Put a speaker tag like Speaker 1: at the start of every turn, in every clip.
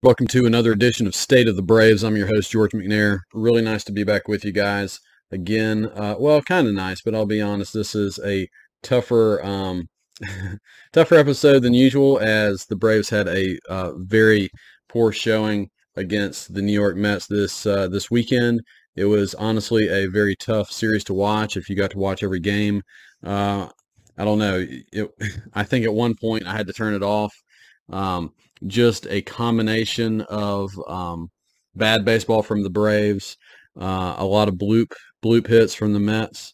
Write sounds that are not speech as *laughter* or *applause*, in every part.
Speaker 1: Welcome to another edition of State of the Braves. I'm your host, George McNair. Really nice to be back with you guys again. Uh, well, kind of nice, but I'll be honest, this is a tougher, um, *laughs* tougher episode than usual as the Braves had a uh, very poor showing against the New York Mets this uh, this weekend. It was honestly a very tough series to watch. If you got to watch every game, uh, I don't know. It, *laughs* I think at one point I had to turn it off. Um, just a combination of um, bad baseball from the Braves, uh, a lot of bloop bloop hits from the Mets,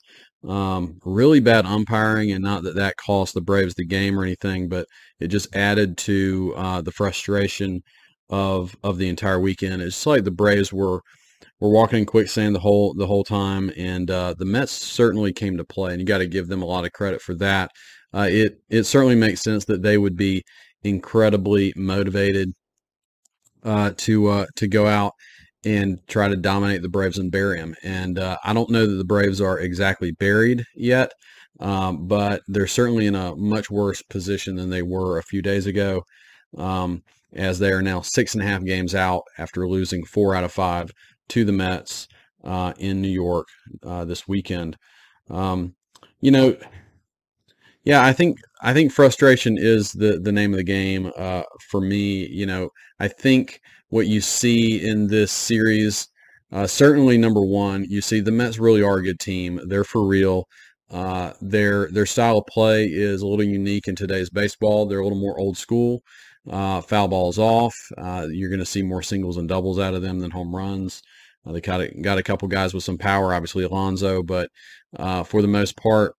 Speaker 1: um, really bad umpiring, and not that that cost the Braves the game or anything, but it just added to uh, the frustration of of the entire weekend. It's like the Braves were were walking in quicksand the whole the whole time, and uh, the Mets certainly came to play, and you got to give them a lot of credit for that. Uh, it it certainly makes sense that they would be incredibly motivated uh, to uh, to go out and try to dominate the Braves and bury them. And uh, I don't know that the Braves are exactly buried yet, um, but they're certainly in a much worse position than they were a few days ago, um, as they are now six and a half games out after losing four out of five to the Mets uh, in New York uh, this weekend. Um, you know, yeah, I think I think frustration is the the name of the game uh, for me. You know, I think what you see in this series, uh, certainly number one, you see the Mets really are a good team. They're for real. Uh, their their style of play is a little unique in today's baseball. They're a little more old school. Uh, foul balls off. Uh, you're going to see more singles and doubles out of them than home runs. Uh, they got a, got a couple guys with some power, obviously Alonso, but for the most part,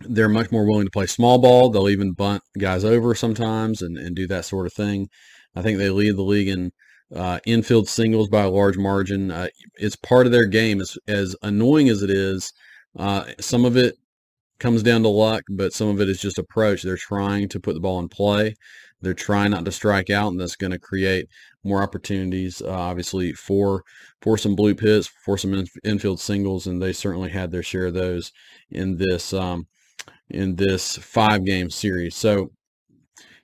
Speaker 1: they're much more willing to play small ball. They'll even bunt guys over sometimes and, and do that sort of thing. I think they lead the league in uh, infield singles by a large margin. Uh, it's part of their game. As, as annoying as it is, uh, some of it comes down to luck, but some of it is just approach. They're trying to put the ball in play. They're trying not to strike out, and that's going to create more opportunities, uh, obviously, for for some bloop hits, for some in, infield singles, and they certainly had their share of those in this um, in this five game series. So,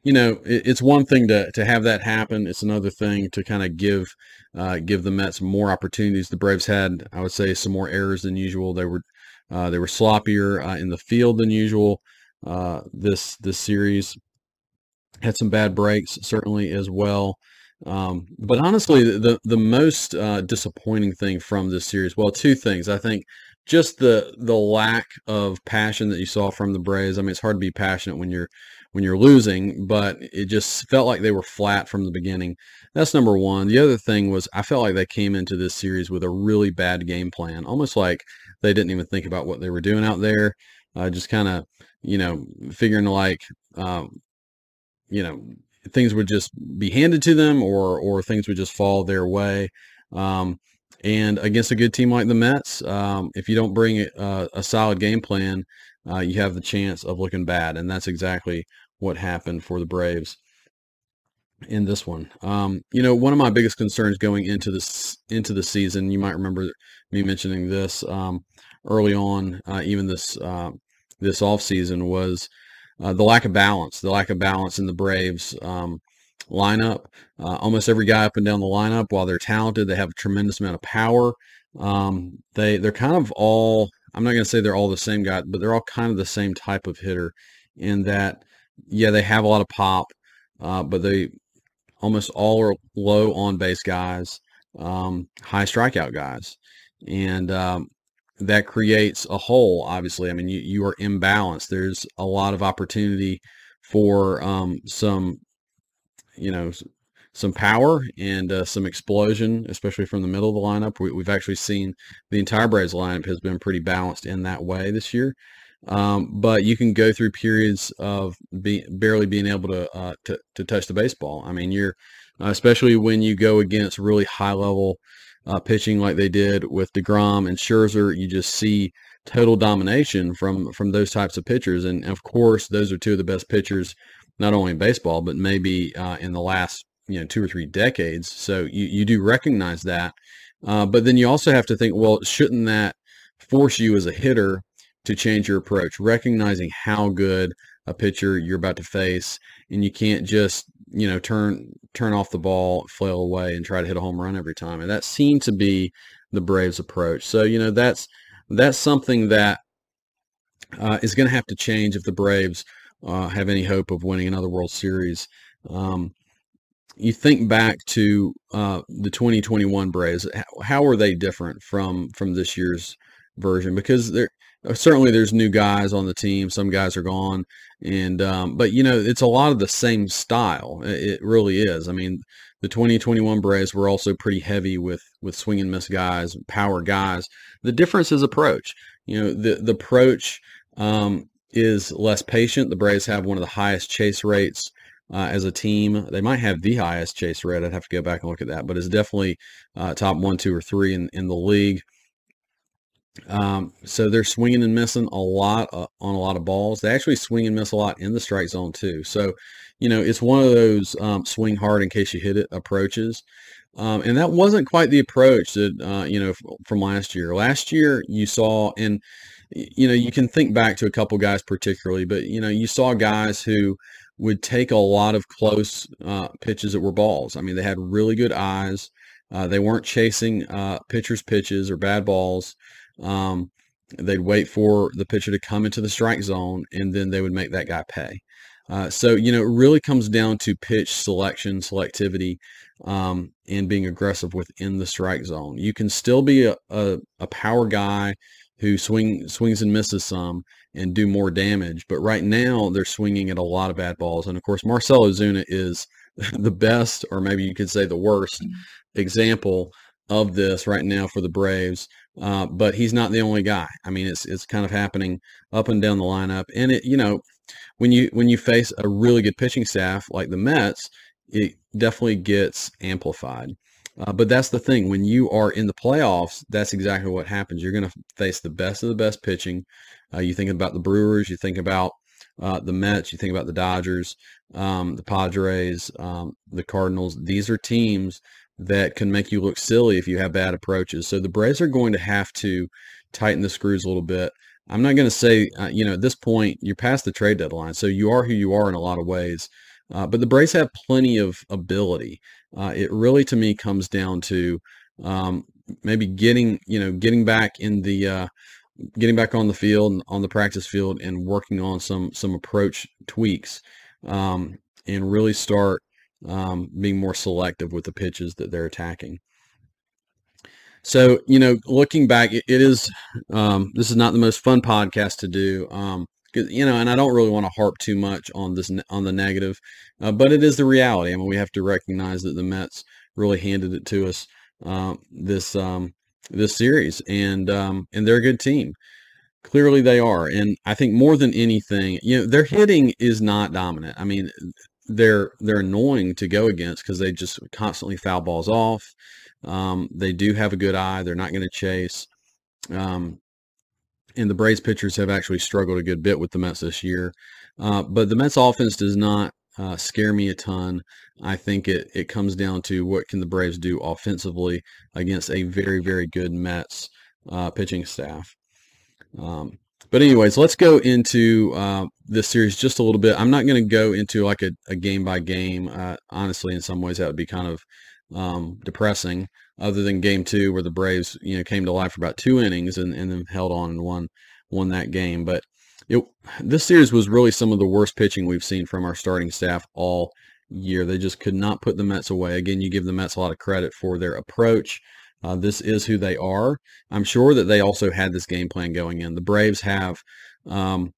Speaker 1: you know, it, it's one thing to, to have that happen. It's another thing to kind of give uh, give the Mets more opportunities. The Braves had, I would say, some more errors than usual. They were uh, they were sloppier uh, in the field than usual. Uh, this this series had some bad breaks certainly as well. Um, but honestly, the the most uh, disappointing thing from this series, well, two things. I think just the the lack of passion that you saw from the Braves. I mean, it's hard to be passionate when you're when you're losing, but it just felt like they were flat from the beginning. That's number one. The other thing was I felt like they came into this series with a really bad game plan, almost like they didn't even think about what they were doing out there. Uh, just kind of, you know, figuring like, um, you know, things would just be handed to them or or things would just fall their way. Um, and against a good team like the Mets, um, if you don't bring a, a solid game plan, uh, you have the chance of looking bad. And that's exactly what happened for the Braves in this one. Um, you know, one of my biggest concerns going into this into the season, you might remember me mentioning this um, early on, uh, even this uh, this off season was uh, the lack of balance, the lack of balance in the Braves. Um, lineup. Uh, almost every guy up and down the lineup, while they're talented, they have a tremendous amount of power. Um, they they're kind of all. I'm not going to say they're all the same guy, but they're all kind of the same type of hitter. In that, yeah, they have a lot of pop, uh, but they almost all are low on base guys, um, high strikeout guys, and um, that creates a hole. Obviously, I mean you you are imbalanced. There's a lot of opportunity for um, some you know, some power and uh, some explosion, especially from the middle of the lineup. We, have actually seen the entire Braves lineup has been pretty balanced in that way this year. Um, but you can go through periods of be, barely being able to, uh, to, to touch the baseball. I mean, you're uh, especially when you go against really high level uh, pitching like they did with Degrom and Scherzer. You just see total domination from from those types of pitchers, and of course, those are two of the best pitchers not only in baseball, but maybe uh, in the last you know two or three decades. So you, you do recognize that. Uh, but then you also have to think, well, shouldn't that force you as a hitter to change your approach, recognizing how good a pitcher you're about to face, and you can't just you know turn turn off the ball, flail away, and try to hit a home run every time. And that seemed to be the Braves' approach. So you know that's that's something that uh, is going to have to change if the Braves uh, have any hope of winning another World Series. Um, you think back to uh, the 2021 Braves. How are they different from from this year's version? Because there certainly there's new guys on the team. Some guys are gone, and um, but you know it's a lot of the same style. It really is. I mean, the 2021 Braves were also pretty heavy with with swing and miss guys, power guys. The difference is approach. You know, the the approach um, is less patient. The Braves have one of the highest chase rates uh, as a team. They might have the highest chase rate. I'd have to go back and look at that, but it's definitely uh, top one, two, or three in, in the league. Um, so they're swinging and missing a lot uh, on a lot of balls. They actually swing and miss a lot in the strike zone too. So, you know, it's one of those um, swing hard in case you hit it approaches. Um, and that wasn't quite the approach that, uh, you know, from last year. Last year you saw, and, you know, you can think back to a couple guys particularly, but, you know, you saw guys who would take a lot of close uh, pitches that were balls. I mean, they had really good eyes. Uh, they weren't chasing uh, pitchers' pitches or bad balls. Um, they'd wait for the pitcher to come into the strike zone, and then they would make that guy pay. Uh, so, you know, it really comes down to pitch selection, selectivity, um, and being aggressive within the strike zone. You can still be a, a, a power guy who swing swings and misses some and do more damage. But right now they're swinging at a lot of bad balls, and of course Marcell Ozuna is *laughs* the best, or maybe you could say the worst mm-hmm. example of this right now for the Braves. Uh, but he's not the only guy. I mean, it's it's kind of happening up and down the lineup, and it you know when you when you face a really good pitching staff like the Mets, it definitely gets amplified. Uh, but that's the thing. When you are in the playoffs, that's exactly what happens. You're going to face the best of the best pitching. Uh, you think about the Brewers, you think about uh, the Mets, you think about the Dodgers, um, the Padres, um, the Cardinals. These are teams that can make you look silly if you have bad approaches. So the Braves are going to have to tighten the screws a little bit. I'm not going to say, uh, you know, at this point, you're past the trade deadline. So you are who you are in a lot of ways. Uh, but the Braves have plenty of ability. Uh, it really, to me, comes down to um, maybe getting, you know, getting back in the, uh, getting back on the field, on the practice field, and working on some some approach tweaks, um, and really start um, being more selective with the pitches that they're attacking. So, you know, looking back, it, is, um, this is not the most fun podcast to do. You know, and I don't really want to harp too much on this, on the negative, uh, but it is the reality. I mean, we have to recognize that the Mets really handed it to us, uh, this, um, this series and, um, and they're a good team. Clearly they are. And I think more than anything, you know, their hitting is not dominant. I mean, they're they're annoying to go against because they just constantly foul balls off. Um, they do have a good eye. They're not going to chase. Um, and the Braves pitchers have actually struggled a good bit with the Mets this year. Uh, but the Mets offense does not uh, scare me a ton. I think it, it comes down to what can the Braves do offensively against a very, very good Mets uh, pitching staff. Um, but anyways, let's go into uh, this series just a little bit. I'm not going to go into like a, a game by game. Uh, honestly, in some ways, that would be kind of um, depressing. Other than game two, where the Braves, you know, came to life for about two innings and, and then held on and won won that game. But it, this series was really some of the worst pitching we've seen from our starting staff all year. They just could not put the Mets away. Again, you give the Mets a lot of credit for their approach uh, this is who they are. I'm sure that they also had this game plan going in. The Braves have, um,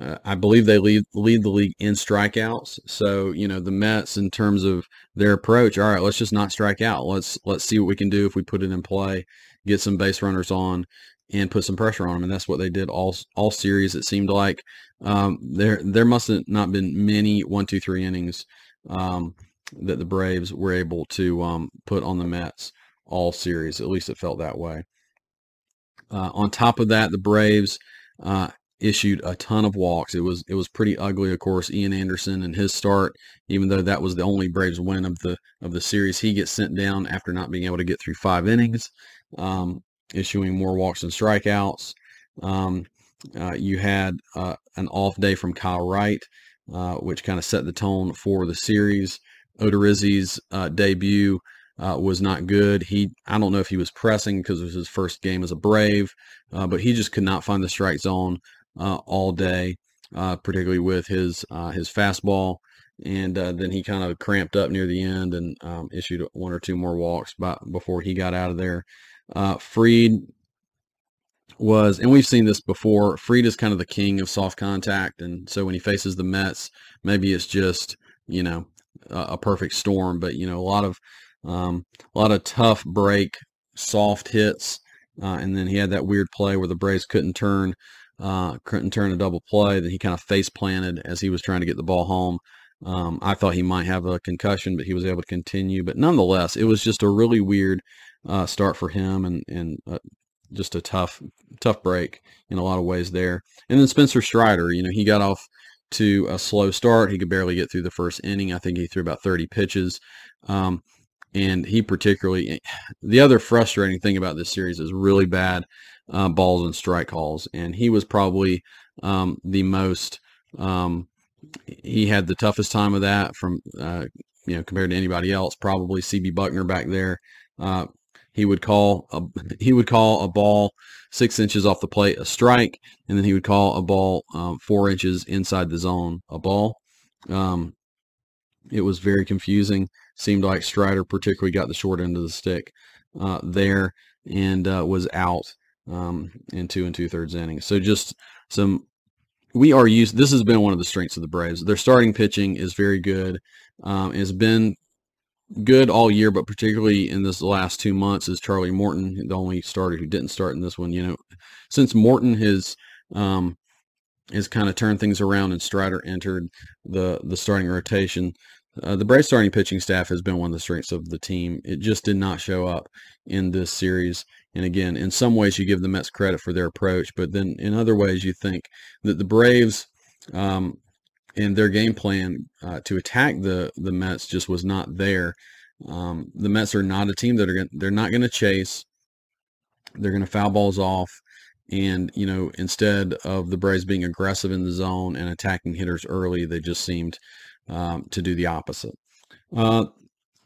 Speaker 1: uh, I believe they lead, lead the league in strikeouts. So you know the Mets, in terms of their approach, all right, let's just not strike out. Let's let's see what we can do if we put it in play, get some base runners on, and put some pressure on them. And that's what they did all all series. It seemed like um, there there must have not been many one two three innings um, that the Braves were able to um, put on the Mets all series. At least it felt that way. Uh, on top of that, the Braves uh, issued a ton of walks. It was it was pretty ugly, of course. Ian Anderson and his start, even though that was the only Braves win of the of the series, he gets sent down after not being able to get through five innings, um, issuing more walks and strikeouts. Um, uh, you had uh, an off day from Kyle Wright, uh, which kind of set the tone for the series. Odorizzi's uh, debut uh, was not good. He, I don't know if he was pressing because it was his first game as a Brave, uh, but he just could not find the strike zone all day, particularly with his his fastball. And then he kind of cramped up near the end and um, issued one or two more walks by, before he got out of there. Fried was, and we've seen this before. Fried is kind of the king of soft contact, and so when he faces the Mets, maybe it's just you know a, a perfect storm. But you know a lot of um, a lot of tough break, soft hits, uh, and then he had that weird play where the Braves couldn't turn uh, couldn't turn a double play. Then he kind of face planted as he was trying to get the ball home. Um, I thought he might have a concussion, but he was able to continue. But nonetheless, it was just a really weird uh, start for him, and and uh, just a tough tough break in a lot of ways there. And then Spencer Strider, you know, he got off to a slow start. He could barely get through the first inning. I think he threw about 30 pitches. Um, and he particularly, the other frustrating thing about this series is really bad uh, balls and strike calls. And he was probably um, the most, um, he had the toughest time of that from, uh, you know, compared to anybody else. Probably CB Bucknor back there uh, he would call a *laughs* he would call a ball six inches off the plate a strike, and then he would call a ball um, four inches inside the zone a ball. Um, it was very confusing. Seemed like Strider particularly got the short end of the stick uh, there and uh, was out um, in two and two thirds innings. So just some. We are used. This has been one of the strengths of the Braves. Their starting pitching is very good. Um, it's been good all year, but particularly in this last two months is Charlie Morton, the only starter who didn't start in this one. You know, since Morton has um, has kind of turned things around and Strider entered the the starting rotation, uh, the Braves starting pitching staff has been one of the strengths of the team. It just did not show up in this series. And again, in some ways, you give the Mets credit for their approach, but then in other ways, you think that the Braves um, and their game plan uh, to attack the the Mets just was not there. Um, the Mets are not a team that are gonna, they're not going to chase. They're going to foul balls off, and you know instead of the Braves being aggressive in the zone and attacking hitters early, they just seemed um, to do the opposite. Uh,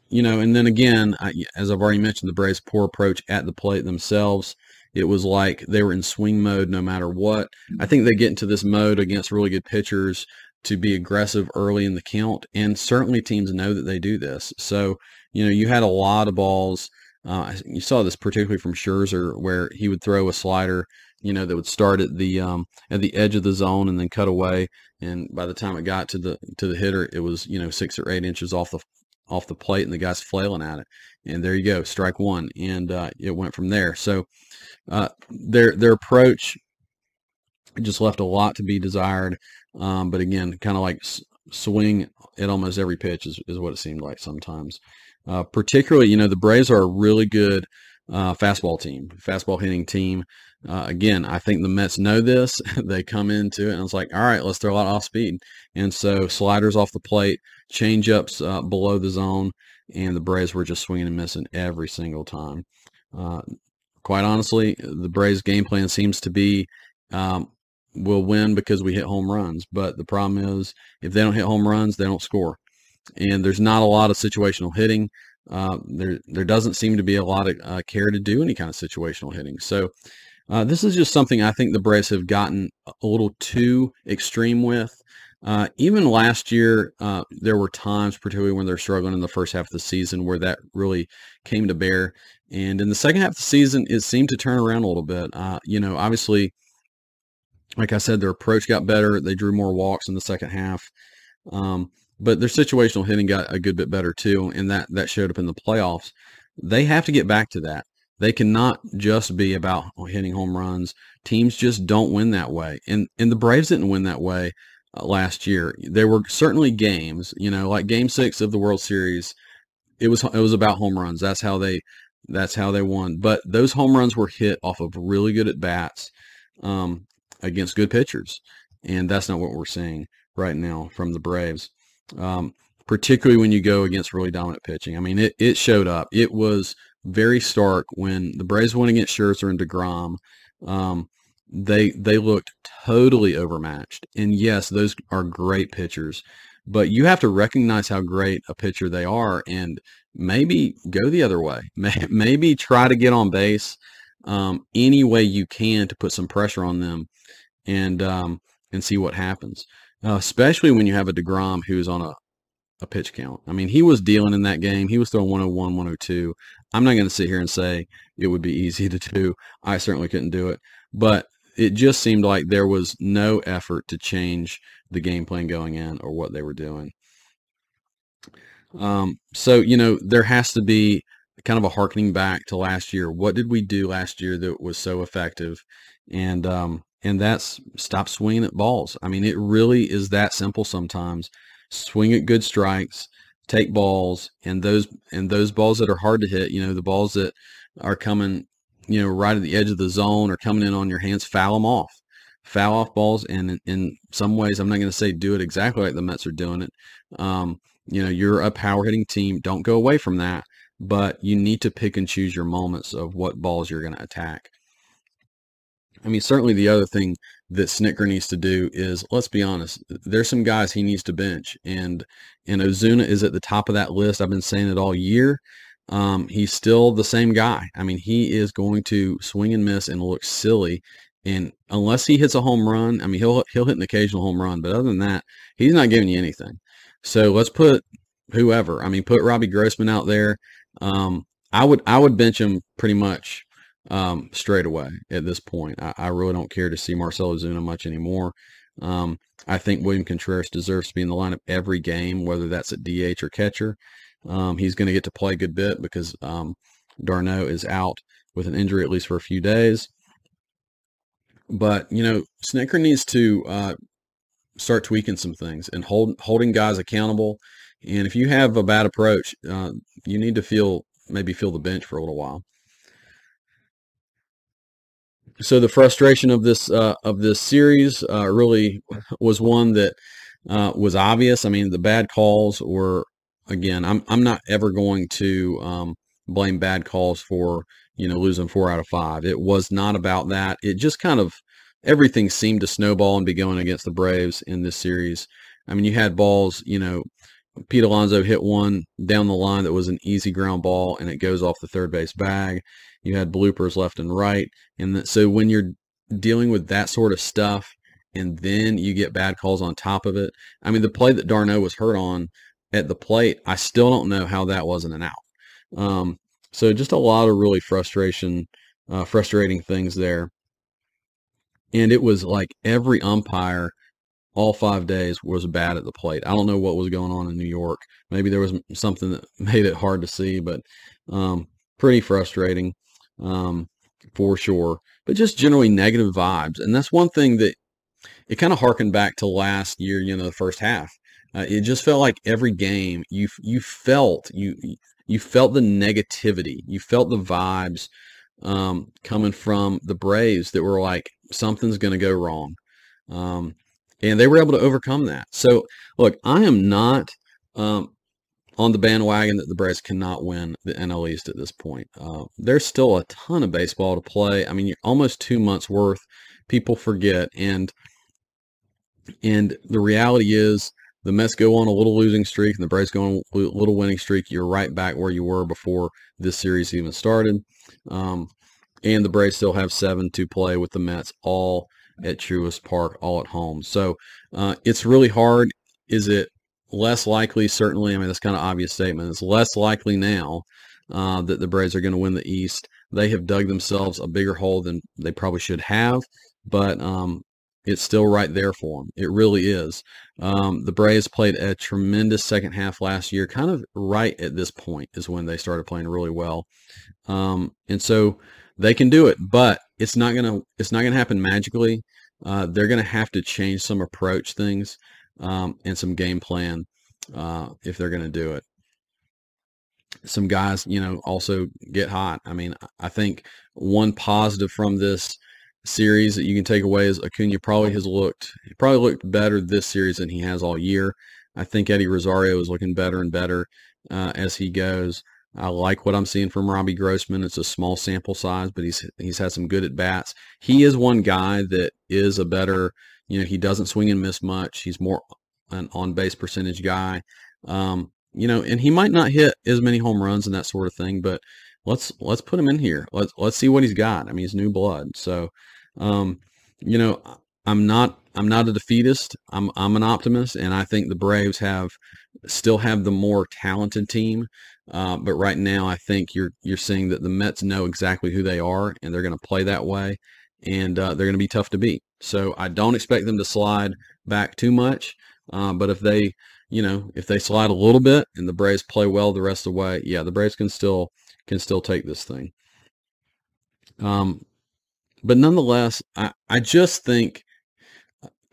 Speaker 1: you know, and then again, I, as I've already mentioned, the Braves' poor approach at the plate themselves. It was like they were in swing mode no matter what. I think they get into this mode against really good pitchers to be aggressive early in the count. And certainly teams know that they do this. So, you know, you had a lot of balls. Uh, you saw this particularly from Scherzer, where he would throw a slider, you know, that would start at the um, at the edge of the zone and then cut away. And by the time it got to the to the hitter, it was you know six or eight inches off the off the plate, and the guy's flailing at it. And there you go, strike one, and uh, it went from there. So uh, their their approach just left a lot to be desired. Um, but again, kind of like swing at almost every pitch is, is what it seemed like sometimes. Uh, particularly, you know, the Braves are a really good uh, fastball team, fastball hitting team. Uh, again, I think the Mets know this. *laughs* they come into it and it's like, all right, let's throw a lot off speed. And so sliders off the plate, change ups uh, below the zone, and the Braves were just swinging and missing every single time. Uh, quite honestly, the Braves game plan seems to be um, will win because we hit home runs. But the problem is, if they don't hit home runs, they don't score. And there's not a lot of situational hitting. Uh, there, there doesn't seem to be a lot of uh, care to do any kind of situational hitting. So uh, this is just something I think the Braves have gotten a little too extreme with. Uh, even last year, uh, there were times, particularly when they're struggling in the first half of the season, where that really came to bear. And in the second half of the season, it seemed to turn around a little bit. Uh, you know, obviously, like I said, their approach got better. They drew more walks in the second half. Um, but their situational hitting got a good bit better too, and that that showed up in the playoffs. They have to get back to that. They cannot just be about hitting home runs. Teams just don't win that way, and and the Braves didn't win that way last year. There were certainly games, you know, like Game Six of the World Series. It was it was about home runs. That's how they that's how they won. But those home runs were hit off of really good at bats. Um, against good pitchers. And that's not what we're seeing right now from the Braves, um, particularly when you go against really dominant pitching. I mean, it, it showed up. It was very stark when the Braves went against Scherzer and DeGrom. Um, they they looked totally overmatched. And yes, those are great pitchers, but you have to recognize how great a pitcher they are and maybe go the other way. *laughs* Maybe try to get on base um, any way you can to put some pressure on them and um, and see what happens. Uh, especially when you have a DeGrom who's on a, a pitch count. I mean, he was dealing in that game. He was throwing 101, 102. I'm not going to sit here and say it would be easy to do. I certainly couldn't do it. But it just seemed like there was no effort to change the game plan going in or what they were doing. Um, so, you know, there has to be kind of a harkening back to last year. What did we do last year that was so effective? And, um, and that's stop swinging at balls. I mean, it really is that simple sometimes. Swing at good strikes, take balls, and those and those balls that are hard to hit, you know, the balls that are coming, you know, right at the edge of the zone or coming in on your hands, foul them off. Foul off balls, and in, some ways, I'm not going to say do it exactly like the Mets are doing it. Um, you know, you're a power hitting team. Don't go away from that, but you need to pick and choose your moments of what balls you're going to attack. I mean, certainly the other thing that Snitker needs to do is, let's be honest, there's some guys he needs to bench, and and Ozuna is at the top of that list. I've been saying it all year. Um, he's still the same guy. I mean, he is going to swing and miss and look silly. And unless he hits a home run, I mean, he'll he'll hit an occasional home run, but other than that, he's not giving you anything. So let's put whoever. I mean, put Robbie Grossman out there. Um, I would I would bench him pretty much um, straight away at this point. I, I, really don't care to see Marcell Ozuna much anymore. Um, I think William Contreras deserves to be in the lineup every game, whether that's at DH or catcher. Um, he's going to get to play a good bit because um, d'Arnaud is out with an injury at least for a few days. But you know, Snitker needs to uh, start tweaking some things and hold, holding guys accountable. And if you have a bad approach, uh, you need to feel maybe feel the bench for a little while so the frustration of this uh, of this series uh, really was one that uh, was obvious. I mean, the bad calls were again. I'm I'm not ever going to um, blame bad calls for you know losing four out of five. It was not about that. It just kind of everything seemed to snowball and be going against the Braves in this series. I mean, you had balls. You know, Pete Alonso hit one down the line that was an easy ground ball, and it goes off the third base bag you had bloopers left and right. And so when you're dealing with that sort of stuff and then you get bad calls on top of it, I mean, the play that d'Arnaud was hurt on at the plate, I still don't know how that wasn't an out. Um, so just a lot of really frustration, uh, frustrating things there. And it was like every umpire all five days was bad at the plate. I don't know what was going on in New York. Maybe there was something that *laughs* made it hard to see, but um, pretty frustrating um, for sure. But just generally negative vibes, and that's one thing that it kind of harkened back to last year. You know, the first half. Uh, it just felt like every game you you felt you you felt the negativity, you felt the vibes um, coming from the Braves that were like something's going to go wrong, um, and they were able to overcome that. So look, I am not um, on the bandwagon that the Braves cannot win the NL East at this point. Uh, there's still a ton of baseball to play. I mean, you're almost two months worth. People forget, and and the reality is the Mets go on a little losing streak, and the Braves go on a little winning streak. You're right back where you were before this series even started. Um, and the Braves still have seven to play with the Mets, all at Truist Park, all at home. So uh, it's really hard. Is it less likely, certainly, I mean, that's kind of obvious statement. It's less likely now uh, that the Braves are going to win the East. They have dug themselves a bigger hole than they probably should have, but um, it's still right there for them. It really is. Um, the Braves played a tremendous second half last year, kind of right at this point is when they started playing really well. Um, and so they can do it, but it's not gonna it's not gonna happen magically. Uh, they're gonna have to change some approach things um, and some game plan uh, if they're to do it. Some guys, you know, also get hot. I mean, I think one positive from this series that you can take away is Acuna probably has looked, he probably looked better this series than he has all year. I think Eddie Rosario is looking better and better uh, as he goes. I like what I'm seeing from Robbie Grossman. It's a small sample size, but he's he's had some good at bats. He is one guy that is a better, you know, he doesn't swing and miss much. He's more an on base percentage guy. Um, you know, and he might not hit as many home runs and that sort of thing, but let's let's put him in here. Let's let's see what he's got. I mean, he's new blood. So, um, you know, I'm not I'm not a defeatist. I'm I'm an optimist, and I think the Braves have still have the more talented team. Uh, but right now, I think you're you're seeing that the Mets know exactly who they are, and they're going to play that way, and uh, they're going to be tough to beat. So I don't expect them to slide back too much. Uh, but if they, you know, if they slide a little bit and the Braves play well the rest of the way, yeah, the Braves can still can still take this thing. Um, but nonetheless, I, I just think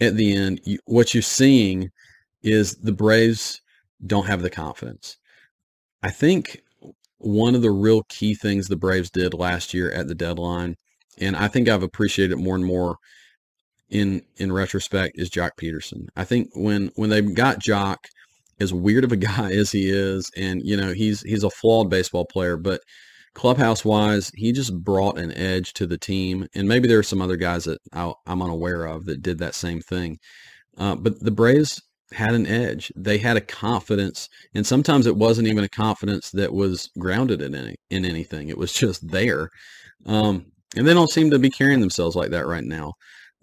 Speaker 1: at the end, you, what you're seeing is the Braves don't have the confidence. I think one of the real key things the Braves did last year at the deadline, and I think I've appreciated it more and more in in retrospect, is Joc Pederson. I think when when they got Joc, as weird of a *laughs* guy as he is, and you know he's he's a flawed baseball player, but clubhouse wise, he just brought an edge to the team. And maybe there are some other guys that I, am unaware of that did that same thing. Uh, but the Braves had an edge. They had a confidence, and sometimes it wasn't even a confidence that was grounded in any in anything. It was just there, um, and they don't seem to be carrying themselves like that right now.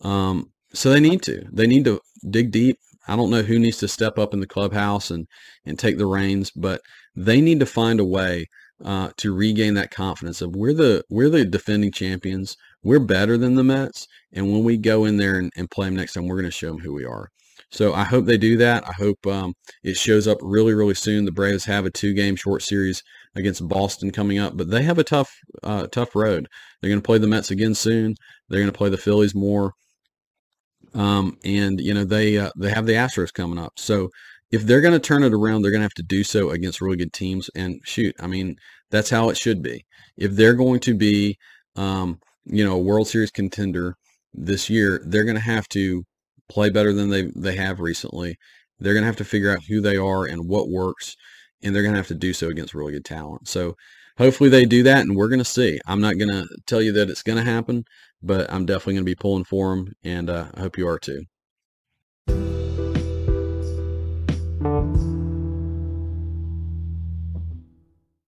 Speaker 1: Um, so they need to. They need to dig deep. I don't know who needs to step up in the clubhouse and and take the reins, but they need to find a way uh, to regain that confidence of we're the we're the defending champions. We're better than the Mets, and when we go in there and, and play them next time, we're going to show them who we are. So I hope they do that. I hope um, it shows up really, really soon. The Braves have a two-game short series against Boston coming up, but they have a tough, uh, tough road. They're going to play the Mets again soon. They're going to play the Phillies more, um, and you know they uh, they have the Astros coming up. So if they're going to turn it around, they're going to have to do so against really good teams. And shoot, I mean that's how it should be. If they're going to be, um, you know, a World Series contender this year, they're going to have to play better than they, they have recently. They're going to have to figure out who they are and what works, and they're going to have to do so against really good talent. So hopefully they do that, and we're going to see. I'm not going to tell you that it's going to happen, but I'm definitely going to be pulling for them, and uh, I hope you are too.